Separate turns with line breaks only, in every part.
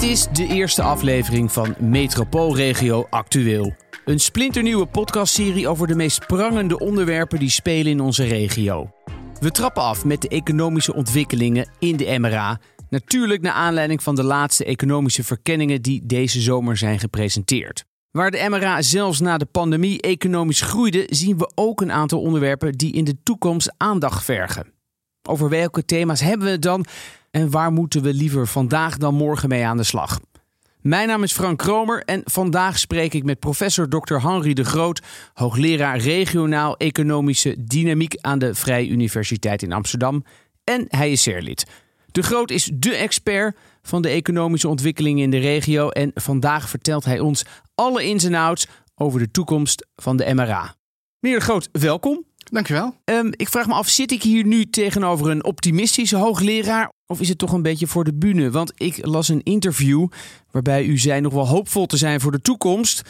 Dit is de eerste aflevering van Metropoolregio Actueel. Een splinternieuwe podcastserie over de meest prangende onderwerpen die spelen in onze regio. We trappen af met de economische ontwikkelingen in de MRA. Natuurlijk naar aanleiding van de laatste economische verkenningen die deze zomer zijn gepresenteerd. Waar de MRA zelfs na de pandemie economisch groeide, zien we ook een aantal onderwerpen die in de toekomst aandacht vergen. Over welke thema's hebben we het dan en waar moeten we liever vandaag dan morgen mee aan de slag? Mijn naam is Frank Kromer en vandaag spreek ik met professor Dr. Henry de Groot, hoogleraar regionaal economische dynamiek aan de Vrije Universiteit in Amsterdam. En hij is serlid. De Groot is dé expert van de economische ontwikkelingen in de regio en vandaag vertelt hij ons alle ins en outs over de toekomst van de MRA. Meneer de Groot, welkom.
Dankjewel.
Um, ik vraag me af, zit ik hier nu tegenover een optimistische hoogleraar of is het toch een beetje voor de bühne? Want ik las een interview waarbij u zei nog wel hoopvol te zijn voor de toekomst,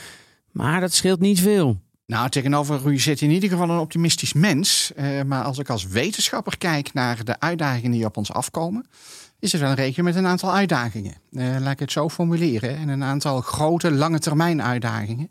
maar dat scheelt niet veel.
Nou, tegenover u zit in ieder geval een optimistisch mens. Uh, maar als ik als wetenschapper kijk naar de uitdagingen die op ons afkomen, is het wel een regio met een aantal uitdagingen. Uh, laat ik het zo formuleren. En een aantal grote, lange termijn uitdagingen.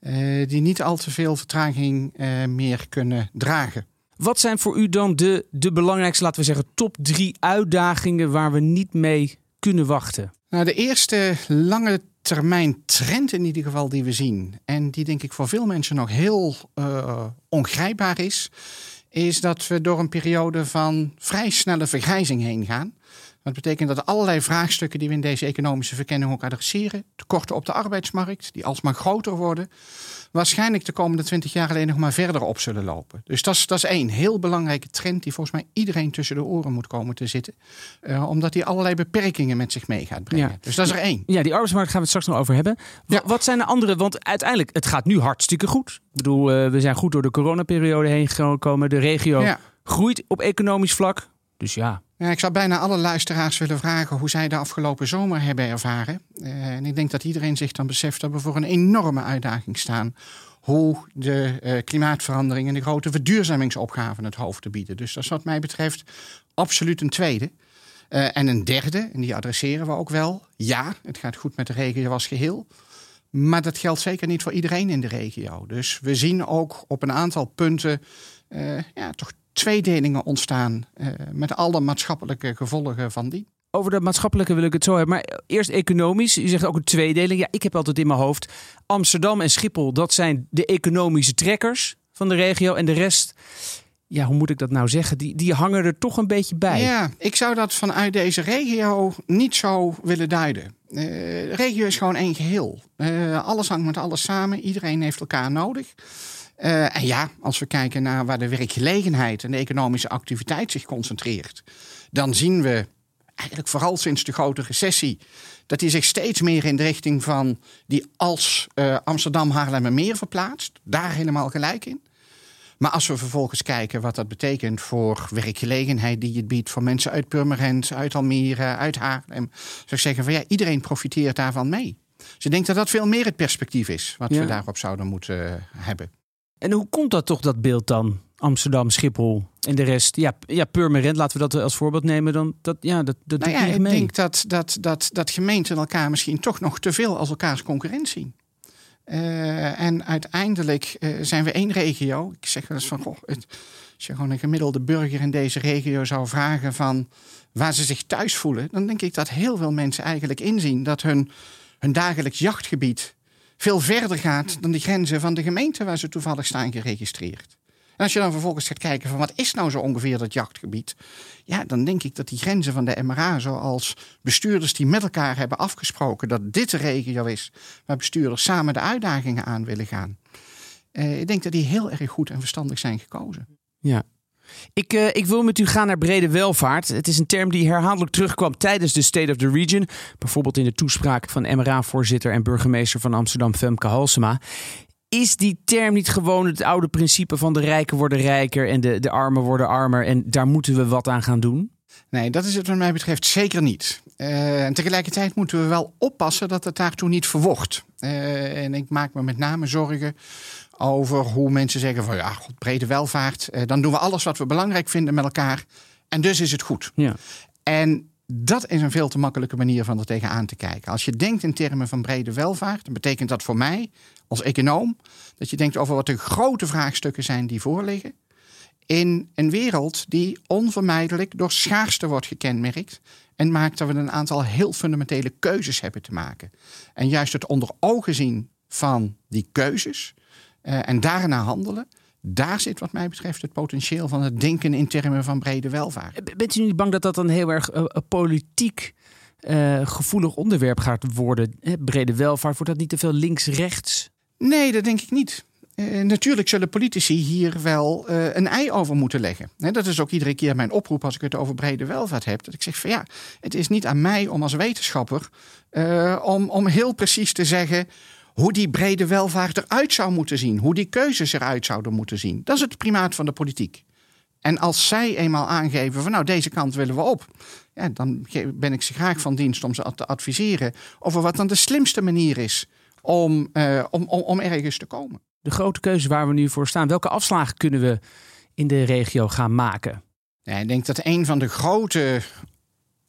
Uh, die niet al te veel vertraging meer kunnen dragen.
Wat zijn voor u dan de, de belangrijkste, laten we zeggen, top drie uitdagingen waar we niet mee kunnen wachten?
Nou, de eerste lange termijn trend in ieder geval die we zien, en die denk ik voor veel mensen nog heel uh, ongrijpbaar is, is dat we door een periode van vrij snelle vergrijzing heen gaan. Dat betekent dat allerlei vraagstukken die we in deze economische verkenning ook adresseren, tekorten op de arbeidsmarkt, die alsmaar groter worden, waarschijnlijk de komende twintig jaar alleen nog maar verder op zullen lopen. Dus dat is, dat is één heel belangrijke trend die volgens mij iedereen tussen de oren moet komen te zitten. Uh, omdat die allerlei beperkingen met zich mee gaat brengen. Ja. Dus dat is er één.
Ja, die arbeidsmarkt gaan we het straks nog over hebben. Ja. Wat zijn de andere? Want uiteindelijk, het gaat nu hartstikke goed. Ik bedoel, uh, we zijn goed door de coronaperiode heen gekomen. De regio ja. groeit op economisch vlak. Dus ja,
ik zou bijna alle luisteraars willen vragen hoe zij de afgelopen zomer hebben ervaren. Uh, en ik denk dat iedereen zich dan beseft dat we voor een enorme uitdaging staan. Hoe de uh, klimaatverandering en de grote verduurzamingsopgaven het hoofd te bieden. Dus dat is wat mij betreft absoluut een tweede. Uh, en een derde, en die adresseren we ook wel. Ja, het gaat goed met de regio als geheel. Maar dat geldt zeker niet voor iedereen in de regio. Dus we zien ook op een aantal punten ja, toch tweedelingen ontstaan uh, met alle maatschappelijke gevolgen van die.
Over dat maatschappelijke wil ik het zo hebben. Maar eerst economisch. U zegt ook een tweedeling. Ja, ik heb altijd in mijn hoofd Amsterdam en Schiphol. Dat zijn de economische trekkers van de regio. En de rest, ja, hoe moet ik dat nou zeggen? Die, die hangen er toch een beetje bij.
Ja, ik zou dat vanuit deze regio niet zo willen duiden. Uh, de regio is gewoon één geheel. Uh, alles hangt met alles samen. Iedereen heeft elkaar nodig. Uh, en ja, als we kijken naar waar de werkgelegenheid en de economische activiteit zich concentreert, dan zien we eigenlijk vooral sinds de grote recessie dat die zich steeds meer in de richting van die als uh, Amsterdam, Haarlem en Meer verplaatst. Daar helemaal gelijk in. Maar als we vervolgens kijken wat dat betekent voor werkgelegenheid die het biedt voor mensen uit Purmerend, uit Almere, uit Haarlem, zou ik zeggen van ja, iedereen profiteert daarvan mee. Dus ik denk dat dat veel meer het perspectief is wat ja. we daarop zouden moeten hebben.
En hoe komt dat toch, dat beeld dan? Amsterdam, Schiphol en de rest. Ja, ja Purmerend, laten we dat als voorbeeld nemen. Dan, dat, ja, dat, dat
nou ja, ik mee. denk dat, dat, dat, dat gemeenten elkaar misschien toch nog te veel als elkaars concurrent zien. Uh, en uiteindelijk uh, zijn we één regio. Ik zeg wel eens van, goh, het, als je gewoon een gemiddelde burger in deze regio zou vragen van waar ze zich thuis voelen, dan denk ik dat heel veel mensen eigenlijk inzien dat hun, hun dagelijks jachtgebied veel verder gaat dan de grenzen van de gemeente waar ze toevallig staan geregistreerd. En als je dan vervolgens gaat kijken van wat is nou zo ongeveer dat jachtgebied, ja, dan denk ik dat die grenzen van de MRA, zoals bestuurders die met elkaar hebben afgesproken dat dit de regio is waar bestuurders samen de uitdagingen aan willen gaan, eh, ik denk dat die heel erg goed en verstandig zijn gekozen.
Ja, ik, uh, ik, wil met u gaan naar brede welvaart. Het is een term die herhaaldelijk terugkwam tijdens de State of the Region. Bijvoorbeeld in de toespraak van MRA-voorzitter en burgemeester van Amsterdam, Femke Halsema. Is die term niet gewoon het oude principe van de rijken worden rijker en de, de armen worden armer en daar moeten we wat aan gaan doen?
Nee, dat is het wat mij betreft zeker niet. Uh, en tegelijkertijd moeten we wel oppassen dat het daartoe niet verwocht. Uh, en ik maak me met name zorgen over hoe mensen zeggen van ja, God, brede welvaart. Uh, dan doen we alles wat we belangrijk vinden met elkaar. En dus is het goed. Ja. En Dat is een veel te makkelijke manier van er tegenaan te kijken. Als je denkt in termen van brede welvaart, dan betekent dat voor mij als econoom dat je denkt over wat de grote vraagstukken zijn die voorliggen. In een wereld die onvermijdelijk door schaarste wordt gekenmerkt en maakt dat we een aantal heel fundamentele keuzes hebben te maken. En juist het onder ogen zien van die keuzes en daarna handelen, daar zit wat mij betreft het potentieel van het denken in termen van brede welvaart.
Bent u niet bang dat dat een heel erg uh, politiek uh, gevoelig onderwerp gaat worden? Hè, brede welvaart, wordt dat niet te veel links-rechts?
Nee, dat denk ik niet. Uh, natuurlijk zullen politici hier wel uh, een ei over moeten leggen. He, dat is ook iedere keer mijn oproep als ik het over brede welvaart heb. Dat ik zeg van ja, het is niet aan mij om als wetenschapper om, om heel precies te zeggen hoe die brede welvaart eruit zou moeten zien. Hoe die keuzes eruit zouden moeten zien. Dat is het primaat van de politiek. En als zij eenmaal aangeven van nou deze kant willen we op. Ja, dan ben ik ze graag van dienst om ze te adviseren over wat dan de slimste manier is om, uh, om, om, om ergens te komen.
De grote keuze waar we nu voor staan. Welke afslagen kunnen we in de regio gaan maken?
Ja, ik denk dat een van de grote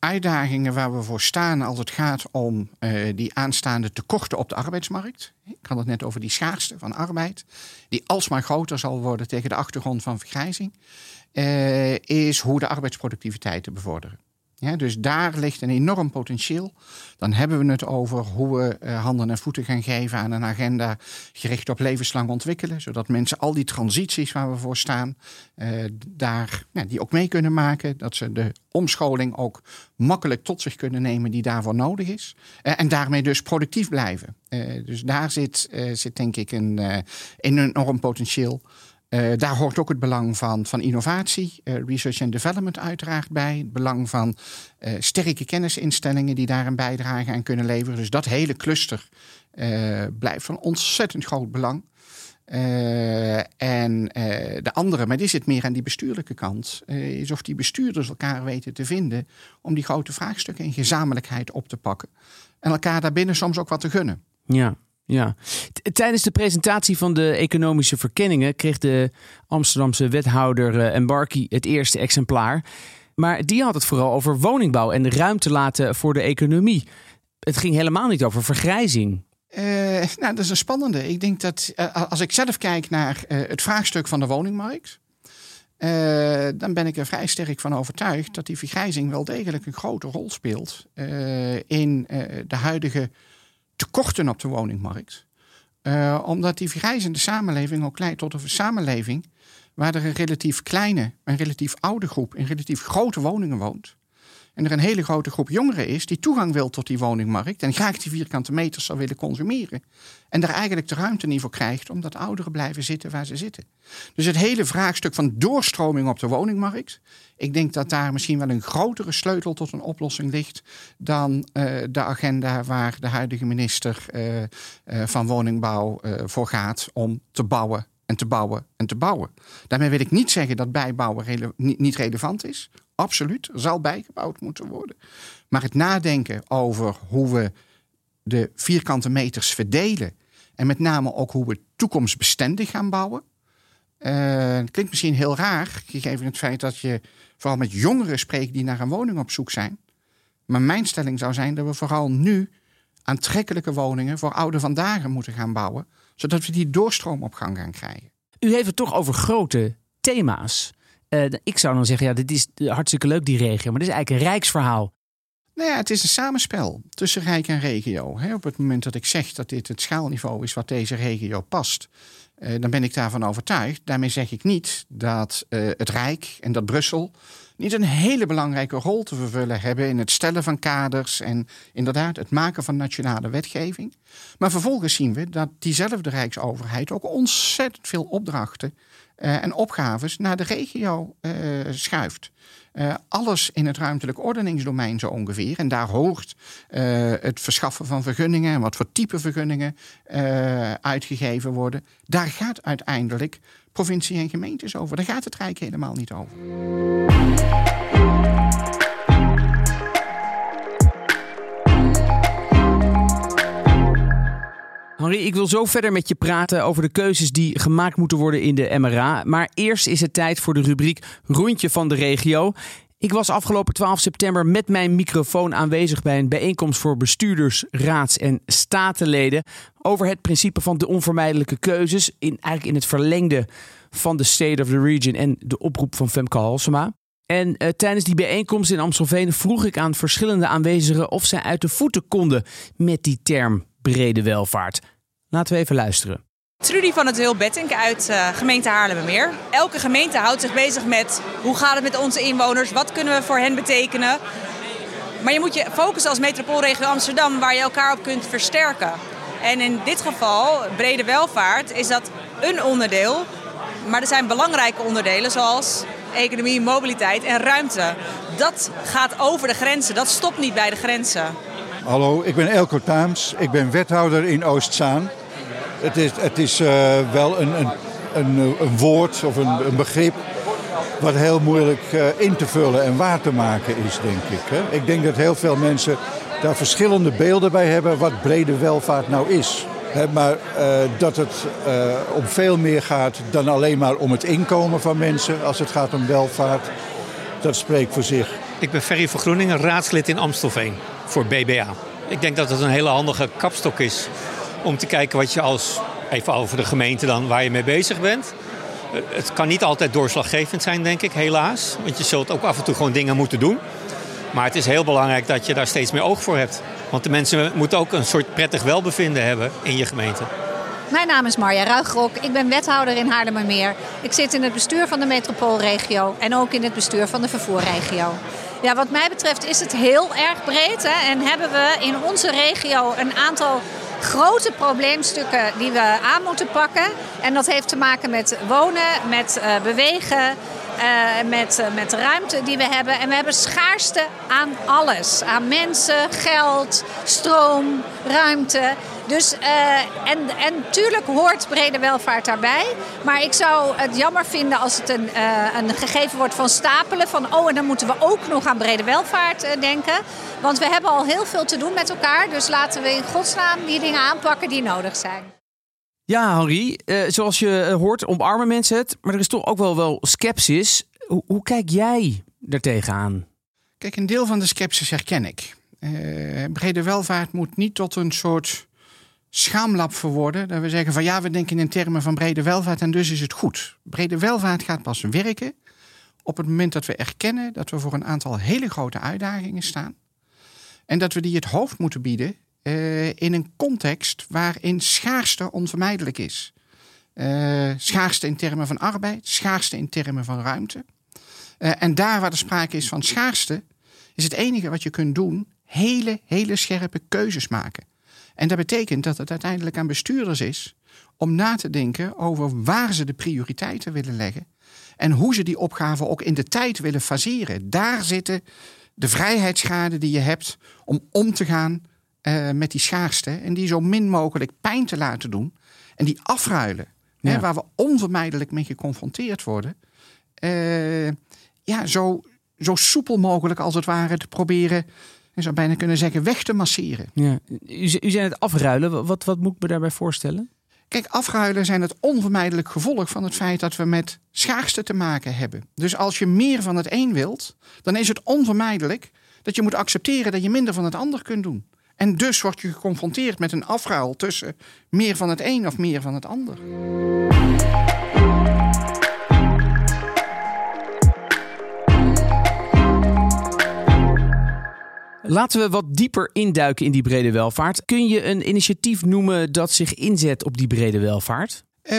uitdagingen waar we voor staan als het gaat om uh, die aanstaande tekorten op de arbeidsmarkt. Ik had het net over die schaarste van arbeid, die alsmaar groter zal worden tegen de achtergrond van vergrijzing, uh, is hoe de arbeidsproductiviteit te bevorderen. Ja, dus daar ligt een enorm potentieel. Dan hebben we het over hoe we uh, handen en voeten gaan geven aan een agenda gericht op levenslang ontwikkelen. Zodat mensen al die transities waar we voor staan, uh, daar, die ook mee kunnen maken. Dat ze de omscholing ook makkelijk tot zich kunnen nemen die daarvoor nodig is. Uh, en daarmee dus productief blijven. dus daar zit, zit denk ik een, een enorm potentieel. Uh, daar hoort ook het belang van, van innovatie, uh, research and development uiteraard bij. Het belang van uh, sterke kennisinstellingen die daar een bijdrage aan kunnen leveren. Dus dat hele cluster blijft van ontzettend groot belang. en de andere, maar die zit meer aan die bestuurlijke kant, is of die bestuurders elkaar weten te vinden om die grote vraagstukken in gezamenlijkheid op te pakken. En elkaar daarbinnen soms ook wat te gunnen.
Ja, ja. Tijdens de presentatie van de economische verkenningen kreeg de Amsterdamse wethouder uh, Embarki het eerste exemplaar. Maar die had het vooral over woningbouw en ruimte laten voor de economie. Het ging helemaal niet over vergrijzing.
Uh, nou, dat is een spannende. Ik denk dat uh, als ik zelf kijk naar het vraagstuk van de woningmarkt. dan ben ik er vrij sterk van overtuigd dat die vergrijzing wel degelijk een grote rol speelt in de huidige tekorten op de woningmarkt. Uh, omdat die vergrijzende samenleving ook leidt tot een samenleving waar er een relatief kleine, een relatief oude groep in relatief grote woningen woont. En er een hele grote groep jongeren is die toegang wil tot die woningmarkt en graag die vierkante meters zou willen consumeren. En daar eigenlijk de ruimte niet voor krijgt omdat ouderen blijven zitten waar ze zitten. Dus het hele vraagstuk van doorstroming op de woningmarkt. Ik denk dat daar misschien wel een grotere sleutel tot een oplossing ligt dan uh, de agenda waar de huidige minister uh, uh, van Woningbouw voor gaat om te bouwen en te bouwen en te bouwen. Daarmee wil ik niet zeggen dat bijbouwen niet relevant is. Absoluut, zal bijgebouwd moeten worden. Maar het nadenken over hoe we de vierkante meters verdelen en met name ook hoe we toekomstbestendig gaan bouwen. Uh, klinkt misschien heel raar, gegeven het feit dat je vooral met jongeren spreekt die naar een woning op zoek zijn. Maar mijn stelling zou zijn dat we vooral nu aantrekkelijke woningen voor oude vandaag moeten gaan bouwen, zodat we die doorstroom op gang gaan krijgen.
U heeft het toch over grote thema's. Uh, ik zou dan zeggen, ja, dit is hartstikke leuk die regio, maar dit is eigenlijk een rijksverhaal.
Nou ja, het is een samenspel tussen rijk en regio. Op het moment dat ik zeg dat dit het schaalniveau is wat deze regio past, uh, dan ben ik daarvan overtuigd. Daarmee zeg ik niet dat het Rijk en dat Brussel niet een hele belangrijke rol te vervullen hebben in het stellen van kaders en inderdaad het maken van nationale wetgeving. Maar vervolgens zien we dat diezelfde Rijksoverheid ook ontzettend veel opdrachten uh, en opgaves naar de regio uh, schuift. Uh, alles in het ruimtelijk ordeningsdomein zo ongeveer. En daar hoort het verschaffen van vergunningen en wat voor type vergunningen uitgegeven worden. Daar gaat uiteindelijk provincie en gemeentes over. Daar gaat het Rijk helemaal niet over.
Ik wil zo verder met je praten over de keuzes die gemaakt moeten worden in de MRA. Maar eerst is het tijd voor de rubriek Rondje van de Regio. Ik was afgelopen 12 september met mijn microfoon aanwezig bij een bijeenkomst voor bestuurders, raads- en statenleden over het principe van de onvermijdelijke keuzes, in, eigenlijk in het verlengde van de State of the Region en de oproep van Femke Halsema. En uh, tijdens die bijeenkomst in Amstelveen vroeg ik aan verschillende aanwezigen of zij uit de voeten konden met die term brede welvaart. Laten we even luisteren.
Trudy van het Heel Bettink uit uh, gemeente Haarlemmermeer. Elke gemeente houdt zich bezig met hoe gaat het met onze inwoners, wat kunnen we voor hen betekenen. Maar je moet je focussen als metropoolregio Amsterdam waar je elkaar op kunt versterken. En in dit geval, brede welvaart, is dat een onderdeel. Maar er zijn belangrijke onderdelen zoals economie, mobiliteit en ruimte. Dat gaat over de grenzen, dat stopt niet bij de grenzen.
Hallo, ik ben Elko Taams. Ik ben wethouder in Oostzaan. Het is, het is uh, wel een, een, een, een, woord of een, een begrip wat heel moeilijk uh, in te vullen en waar te maken is, denk ik. Hè? Ik denk dat heel veel mensen daar verschillende beelden bij hebben wat brede welvaart nou is. Maar uh, dat het om veel meer gaat dan alleen maar om het inkomen van mensen als het gaat om welvaart, dat spreekt voor zich.
Ik ben Ferry van Groeningen, raadslid in Amstelveen voor BBA. Ik denk dat het een hele handige kapstok is om te kijken wat je als, even over de gemeente dan, waar je mee bezig bent. Het kan niet altijd doorslaggevend zijn, denk ik, helaas. Want je zult ook af en toe gewoon dingen moeten doen. Maar het is heel belangrijk dat je daar steeds meer oog voor hebt. Want de mensen moeten ook een soort prettig welbevinden hebben in je gemeente.
Mijn naam is Marja Ruigrok. Ik ben wethouder in Haarlemmermeer. Ik zit in het bestuur van de metropoolregio en ook in het bestuur van de vervoerregio. Ja, wat mij betreft is het heel erg breed. Hè, en hebben we in onze regio een aantal grote probleemstukken die we aan moeten pakken. En dat heeft te maken met wonen, met uh, bewegen, uh, met, uh, met ruimte die we hebben. En we hebben schaarste aan alles. Aan mensen, geld, stroom, ruimte. Dus, uh, en, en natuurlijk hoort brede welvaart daarbij. Maar ik zou het jammer vinden als het een, uh, een gegeven wordt van stapelen. Van oh, en dan moeten we ook nog aan brede welvaart uh, denken. Want we hebben al heel veel te doen met elkaar. Dus laten we in godsnaam die dingen aanpakken die nodig zijn.
Ja, Henri, zoals je hoort, omarmen mensen het. Maar er is toch ook wel, wel sceptisch. Hoe, hoe kijk jij er tegenaan?
Kijk, een deel van de sceptisch herken ik. brede welvaart moet niet tot een soort schaamlap verworden. Dat we zeggen van ja, we denken in termen van brede welvaart en dus is het goed. Brede welvaart gaat pas werken op het moment dat we erkennen dat we voor een aantal hele grote uitdagingen staan. En dat we die het hoofd moeten bieden uh, in een context waarin schaarste onvermijdelijk is. Uh, schaarste in termen van arbeid, schaarste in termen van ruimte. Uh, en daar waar er sprake is van schaarste, is het enige wat je kunt doen hele, hele scherpe keuzes maken. En dat betekent dat het uiteindelijk aan bestuurders is om na te denken over waar ze de prioriteiten willen leggen en hoe ze die opgave ook in de tijd willen faseren. Daar zitten de vrijheidsgraden die je hebt om om te gaan uh, met die schaarste en die zo min mogelijk pijn te laten doen en die afruilen, ja. hè, waar we onvermijdelijk mee geconfronteerd worden. Uh, ja, zo, zo soepel mogelijk als het ware te proberen je zou bijna kunnen zeggen, weg te masseren.
Ja. U, u zei het afruilen. Wat, wat moet ik me daarbij voorstellen?
Kijk, afruilen zijn het onvermijdelijk gevolg van het feit dat we met schaarste te maken hebben. Dus als je meer van het een wilt, dan is het onvermijdelijk dat je moet accepteren dat je minder van het ander kunt doen. En dus word je geconfronteerd met een afruil tussen meer van het een of meer van het ander.
Laten we wat dieper induiken in die brede welvaart. Kun je een initiatief noemen dat zich inzet op die brede welvaart?
Uh,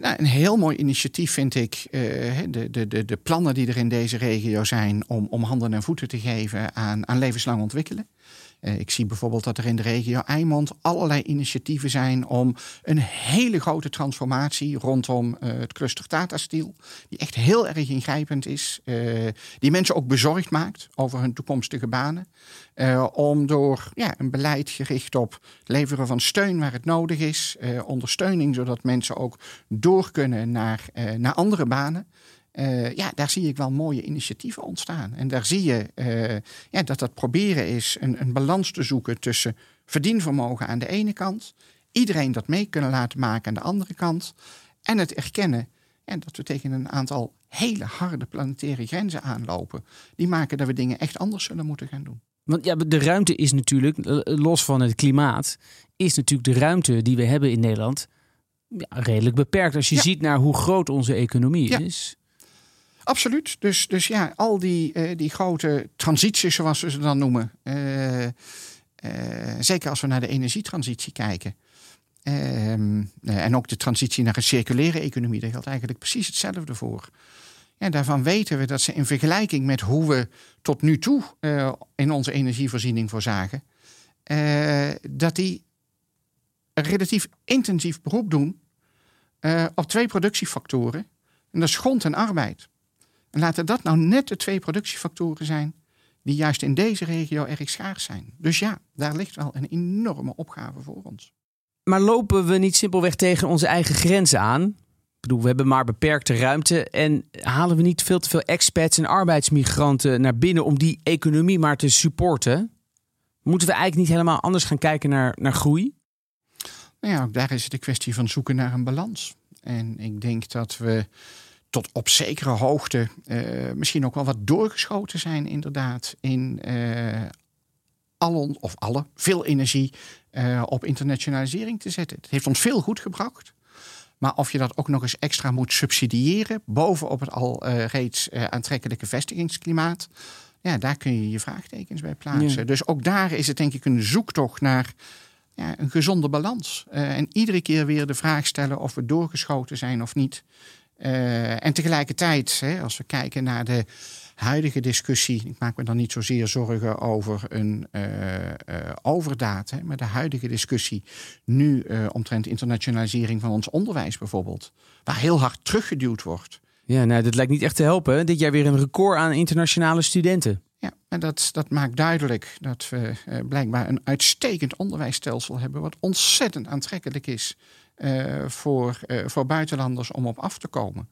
nou, een heel mooi initiatief vind ik uh, de, de, de, de plannen die er in deze regio zijn om, om handen en voeten te geven aan, aan levenslang ontwikkelen. Uh, ik zie bijvoorbeeld dat er in de regio Eimond allerlei initiatieven zijn om een hele grote transformatie rondom uh, het cluster Tata Steel, die echt heel erg ingrijpend is, uh, die mensen ook bezorgd maakt over hun toekomstige banen, om door ja, een beleid gericht op leveren van steun waar het nodig is, ondersteuning zodat mensen ook door kunnen naar, naar andere banen. Uh, ja, daar zie ik wel mooie initiatieven ontstaan. En daar zie je uh, ja, dat dat proberen is een, een balans te zoeken tussen verdienvermogen aan de ene kant, iedereen dat mee kunnen laten maken aan de andere kant, en het erkennen En dat we tegen een aantal hele harde planetaire grenzen aanlopen. Die maken dat we dingen echt anders zullen moeten gaan doen.
Want ja, de ruimte is natuurlijk, los van het klimaat, is natuurlijk de ruimte die we hebben in Nederland ja, redelijk beperkt. Als je ziet naar hoe groot onze economie is.
Absoluut. Dus, dus ja, al die, uh, die grote transities, zoals we ze dan noemen. Uh, uh, zeker als we naar de energietransitie kijken. Ehm, en ook de transitie naar een circulaire economie, daar geldt eigenlijk precies hetzelfde voor. En daarvan weten we dat ze in vergelijking met hoe we tot nu toe in onze energievoorziening voorzagen, dat die een relatief intensief beroep doen op twee productiefactoren. En dat is grond en arbeid. En laten dat nou net de twee productiefactoren zijn die juist in deze regio erg schaars zijn. Dus ja, daar ligt wel een enorme opgave voor ons.
Maar lopen we niet simpelweg tegen onze eigen grenzen aan? Ik bedoel, we hebben maar beperkte ruimte en halen we niet veel te veel expats en arbeidsmigranten naar binnen om die economie maar te supporten? Moeten we eigenlijk niet helemaal anders gaan kijken naar, naar groei?
Nou ja, ook daar is het een kwestie van zoeken naar een balans. En ik denk dat we tot op zekere hoogte uh, misschien ook wel wat doorgeschoten zijn, inderdaad, in uh, al of alle, veel energie uh, op internationalisering te zetten. Het heeft ons veel goed gebracht. Maar of je dat ook nog eens extra moet subsidiëren, bovenop het al reeds aantrekkelijke vestigingsklimaat, ja, daar kun je je vraagtekens bij plaatsen. Dus ook daar is het denk ik een zoektocht naar ja, een gezonde balans. en iedere keer weer de vraag stellen of we doorgeschoten zijn of niet. Uh, en tegelijkertijd, hè, als we kijken naar de huidige discussie, ik maak me dan niet zozeer zorgen over een uh, uh, overdaad, hè, maar de huidige discussie nu omtrent internationalisering van ons onderwijs bijvoorbeeld, waar heel hard teruggeduwd wordt.
Ja, nou, dat lijkt niet echt te helpen. Dit jaar weer een record aan internationale studenten.
Ja, en dat, dat maakt duidelijk dat we blijkbaar een uitstekend onderwijsstelsel hebben, wat ontzettend aantrekkelijk is voor, uh, voor buitenlanders om op af te komen.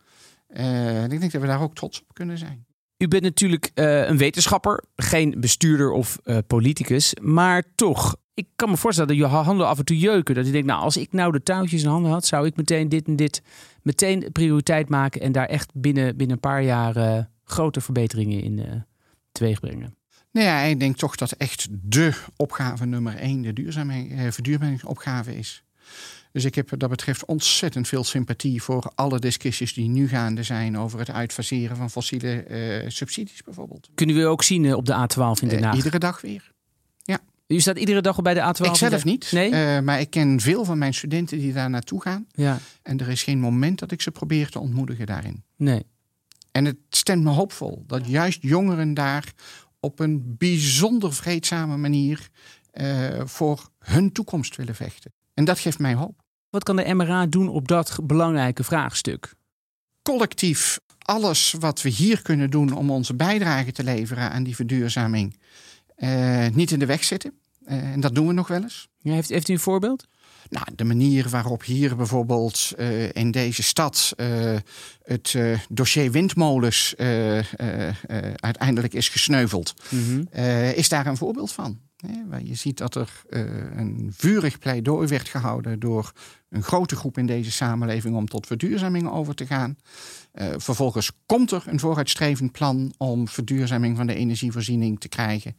Uh, en ik denk dat we daar ook trots op kunnen zijn.
U bent natuurlijk een wetenschapper, geen bestuurder of politicus, maar toch. Ik kan me voorstellen dat je handen af en toe jeuken. Dat je denkt, nou, als ik nou de touwtjes in handen had, zou ik meteen dit en dit meteen prioriteit maken en daar echt binnen, binnen een paar jaar grote verbeteringen in teweeg brengen.
Nou ja, ik denk toch dat echt de opgave nummer één de duurzaamheid, verduurzamingsopgave is. Dus ik heb wat dat betreft ontzettend veel sympathie voor alle discussies die nu gaande zijn over het uitfaseren van fossiele uh, subsidies bijvoorbeeld.
Kunnen we ook zien uh, op de A12 in Den Haag?
Uh, iedere dag weer. Ja.
U staat iedere dag bij de A12?
Ik zelf niet. Nee? maar ik ken veel van mijn studenten die daar naartoe gaan. Ja. En er is geen moment dat ik ze probeer te ontmoedigen daarin.
Nee.
En het stemt me hoopvol dat juist jongeren daar op een bijzonder vreedzame manier voor hun toekomst willen vechten. En dat geeft mij hoop.
Wat kan de MRA doen op dat belangrijke vraagstuk?
Collectief alles wat we hier kunnen doen om onze bijdrage te leveren aan die verduurzaming uh, niet in de weg zitten. Uh, en dat doen we nog wel eens.
Ja, heeft, heeft u een voorbeeld?
Nou, de manier waarop hier bijvoorbeeld uh, in deze stad het dossier windmolens uiteindelijk is gesneuveld, mm -hmm. is daar een voorbeeld van. Waar je ziet dat er een vurig pleidooi werd gehouden door een grote groep in deze samenleving om tot verduurzaming over te gaan. Uh, vervolgens komt er een vooruitstrevend plan om verduurzaming van de energievoorziening te krijgen.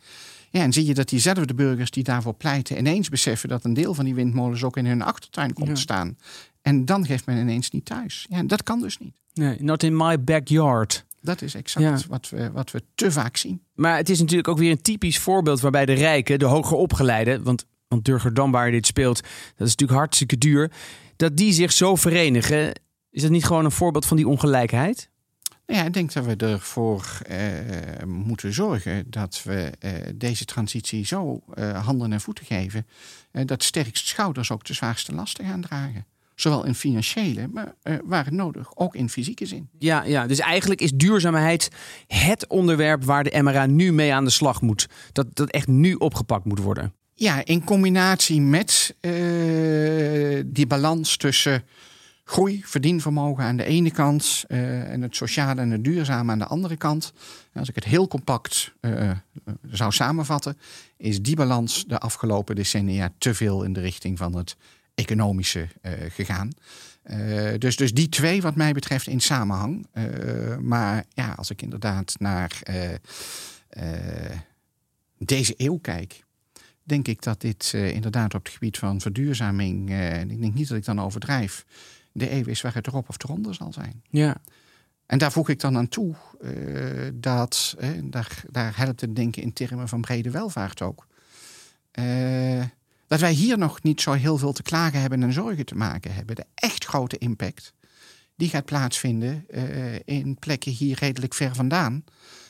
Ja, en zie je dat diezelfde burgers die daarvoor pleiten ineens beseffen dat een deel van die windmolens ook in hun achtertuin komt staan. En dan geeft men ineens niet thuis. Ja, dat kan dus niet.
Nee, not in my backyard.
Dat is exact wat, we, wat we te vaak zien.
Maar het is natuurlijk ook weer een typisch voorbeeld waarbij de rijken, de hoger opgeleiden, want want Durgerdam waar dit speelt, dat is natuurlijk hartstikke duur. Dat die zich zo verenigen, is dat niet gewoon een voorbeeld van die ongelijkheid?
Nou ja, ik denk dat we ervoor uh, moeten zorgen dat we uh, deze transitie zo uh, handen en voeten geven. dat sterkste schouders ook de zwaarste lasten gaan dragen. Zowel in financiële, maar waar het nodig, ook in fysieke zin.
Ja, ja, dus eigenlijk is duurzaamheid het onderwerp waar de MRA nu mee aan de slag moet. Dat, dat echt nu opgepakt moet worden.
Ja, in combinatie met uh, die balans tussen groei, verdienvermogen aan de ene kant uh, en het sociale en het duurzame aan de andere kant. Als ik het heel compact uh, zou samenvatten, is die balans de afgelopen decennia te veel in de richting van het economische gegaan. Uh, dus, dus die twee, wat mij betreft, in samenhang. Uh, maar ja, als ik inderdaad naar uh, deze eeuw kijk, denk ik dat dit inderdaad op het gebied van verduurzaming, en ik denk niet dat ik dan overdrijf, de eeuw is waar het erop of eronder zal zijn.
Ja.
En daar voeg ik dan aan toe dat, daar, daar helpt het denken in termen van brede welvaart ook dat wij hier nog niet zo heel veel te klagen hebben en zorgen te maken hebben. De echt grote impact, die gaat plaatsvinden uh, in plekken hier redelijk ver vandaan.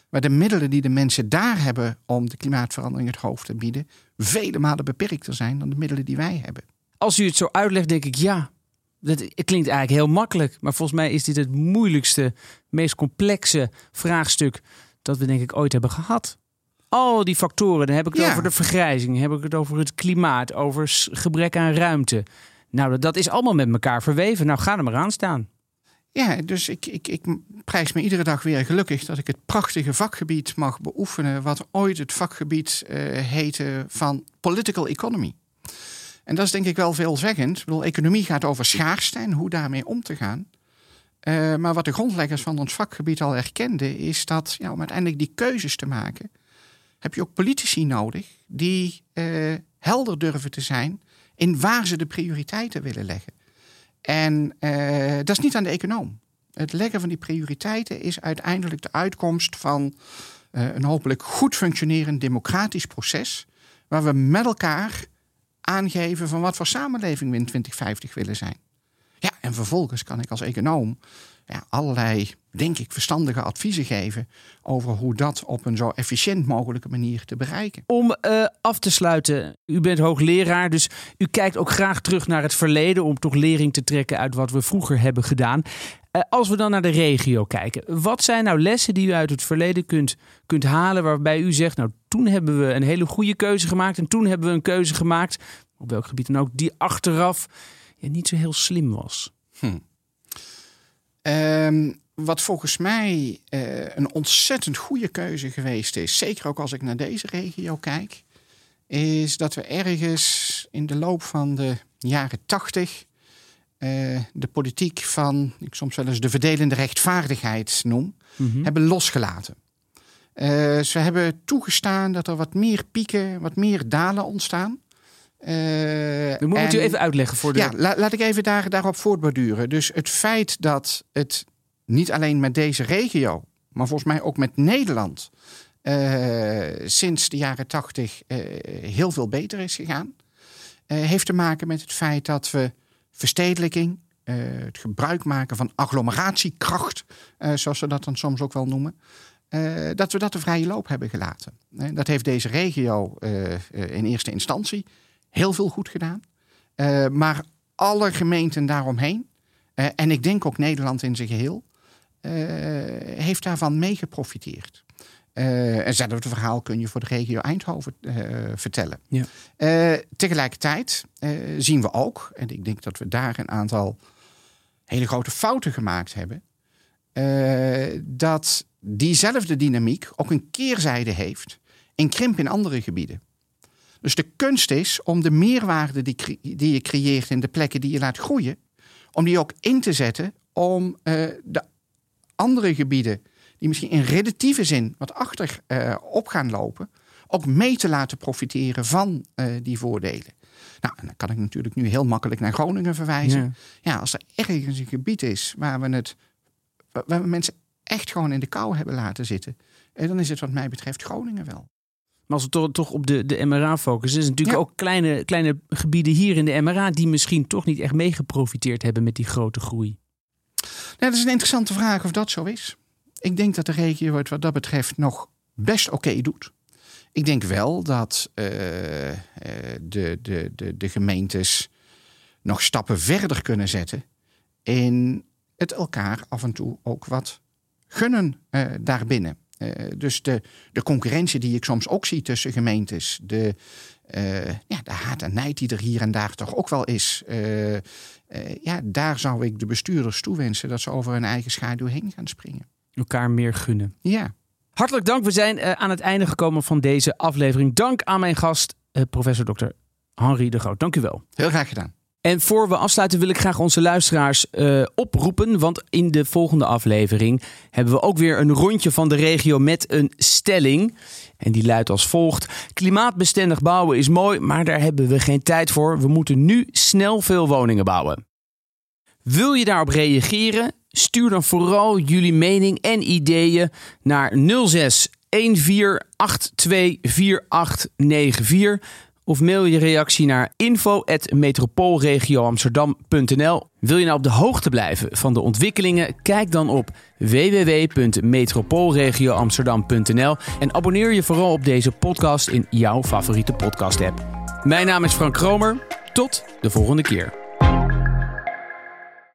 Waar de middelen die de mensen daar hebben om de klimaatverandering het hoofd te bieden, vele malen beperkter zijn dan de middelen die wij hebben.
Als u het zo uitlegt, denk ik ja. Dat, het klinkt eigenlijk heel makkelijk. Maar volgens mij is dit het moeilijkste, meest complexe vraagstuk dat we denk ik ooit hebben gehad al die factoren. Dan heb ik het over de vergrijzing, heb ik het over het klimaat, over gebrek aan ruimte. Nou, dat is allemaal met elkaar verweven. Nou, ga er maar aan staan.
Ja, dus ik, ik, ik prijs me iedere dag weer gelukkig dat ik het prachtige vakgebied mag beoefenen. wat ooit het vakgebied uh, heette van political economy. En dat is denk ik wel veelzeggend. Ik bedoel, economie gaat over schaarste en hoe daarmee om te gaan. Uh, maar wat de grondleggers van ons vakgebied al erkenden, is dat ja, om uiteindelijk die keuzes te maken, heb je ook politici nodig die uh, helder durven te zijn in waar ze de prioriteiten willen leggen. En uh, dat is niet aan de econoom. Het leggen van die prioriteiten is uiteindelijk de uitkomst van uh, een hopelijk goed functionerend democratisch proces, waar we met elkaar aangeven van wat voor samenleving we in 2050 willen zijn. En vervolgens kan ik als econoom ja, allerlei, denk ik, verstandige adviezen geven over hoe dat op een zo efficiënt mogelijke manier te bereiken.
Om uh, af te sluiten, u bent hoogleraar, dus u kijkt ook graag terug naar het verleden om toch lering te trekken uit wat we vroeger hebben gedaan. Uh, als we dan naar de regio kijken, wat zijn nou lessen die u uit het verleden kunt, kunt halen waarbij u zegt, nou toen hebben we een hele goede keuze gemaakt en toen hebben we een keuze gemaakt, op welk gebied dan ook, die achteraf ja, niet zo heel slim was?
Hm. Um, wat volgens mij uh, een ontzettend goede keuze geweest is, zeker ook als ik naar deze regio kijk, is dat we ergens in de loop van de jaren tachtig uh, de politiek van, ik soms wel eens de verdelende rechtvaardigheid noem, mm -hmm. hebben losgelaten. Uh, ze hebben toegestaan dat er wat meer pieken, wat meer dalen ontstaan.
Uh, moet u even uitleggen voor de.
Ja, la, laat ik even daar, daarop voortborduren. Dus het feit dat het niet alleen met deze regio, maar volgens mij ook met Nederland. Uh, sinds de jaren tachtig uh, heel veel beter is gegaan. heeft te maken met het feit dat we verstedelijking, het gebruik maken van agglomeratiekracht, zoals we dat dan soms ook wel noemen, dat we dat de vrije loop hebben gelaten. dat heeft deze regio in eerste instantie heel veel goed gedaan. Uh, maar alle gemeenten daaromheen, uh, en ik denk ook Nederland in zijn geheel, uh, heeft daarvan mee geprofiteerd. hetzelfde verhaal kun je voor de regio Eindhoven vertellen. Ja. tegelijkertijd zien we ook, en ik denk dat we daar een aantal hele grote fouten gemaakt hebben, dat diezelfde dynamiek ook een keerzijde heeft in krimp in andere gebieden. Dus de kunst is om de meerwaarde die, die je creëert in de plekken die je laat groeien, om die ook in te zetten om uh, de andere gebieden, die misschien in relatieve zin wat achter uh, op gaan lopen, ook mee te laten profiteren van uh, die voordelen. Nou, en dan kan ik natuurlijk nu heel makkelijk naar Groningen verwijzen. Ja, ja als er ergens een gebied is waar we het, waar we mensen echt gewoon in de kou hebben laten zitten, dan is het wat mij betreft Groningen wel.
Maar als we toch, toch op de, de MRA focussen, is natuurlijk ook kleine, kleine gebieden hier in de MRA die misschien toch niet echt meegeprofiteerd hebben met die grote groei.
Nou, dat is een interessante vraag of dat zo is. Ik denk dat de regio het wat dat betreft nog best oké doet. Ik denk wel dat uh, de, de, de, de gemeentes nog stappen verder kunnen zetten in het elkaar af en toe ook wat gunnen uh, daarbinnen. Uh, dus de, de concurrentie die ik soms ook zie tussen gemeentes, de, uh, ja, de haat en nijd die er hier en daar toch ook wel is, uh, ja, daar zou ik de bestuurders toewensen dat ze over hun eigen schaduw heen gaan springen.
Elkaar meer gunnen.
Ja.
Hartelijk dank. We zijn aan het einde gekomen van deze aflevering. Dank aan mijn gast, professor Dr. Henri de Groot. Dank u wel.
Heel graag gedaan.
En voor we afsluiten wil ik graag onze luisteraars uh, oproepen. Want in de volgende aflevering hebben we ook weer een rondje van de regio met een stelling. En die luidt als volgt: Klimaatbestendig bouwen is mooi, maar daar hebben we geen tijd voor. We moeten nu snel veel woningen bouwen. Wil je daarop reageren? Stuur dan vooral jullie mening en ideeën naar 06 14824894 of mail je reactie naar info.metropoolregioamsterdam.nl. Wil je nou op de hoogte blijven van de ontwikkelingen? Kijk dan op www.metropoolregioamsterdam.nl en abonneer je vooral op deze podcast in jouw favoriete podcast app. Mijn naam is Frank Kromer. Tot de volgende keer.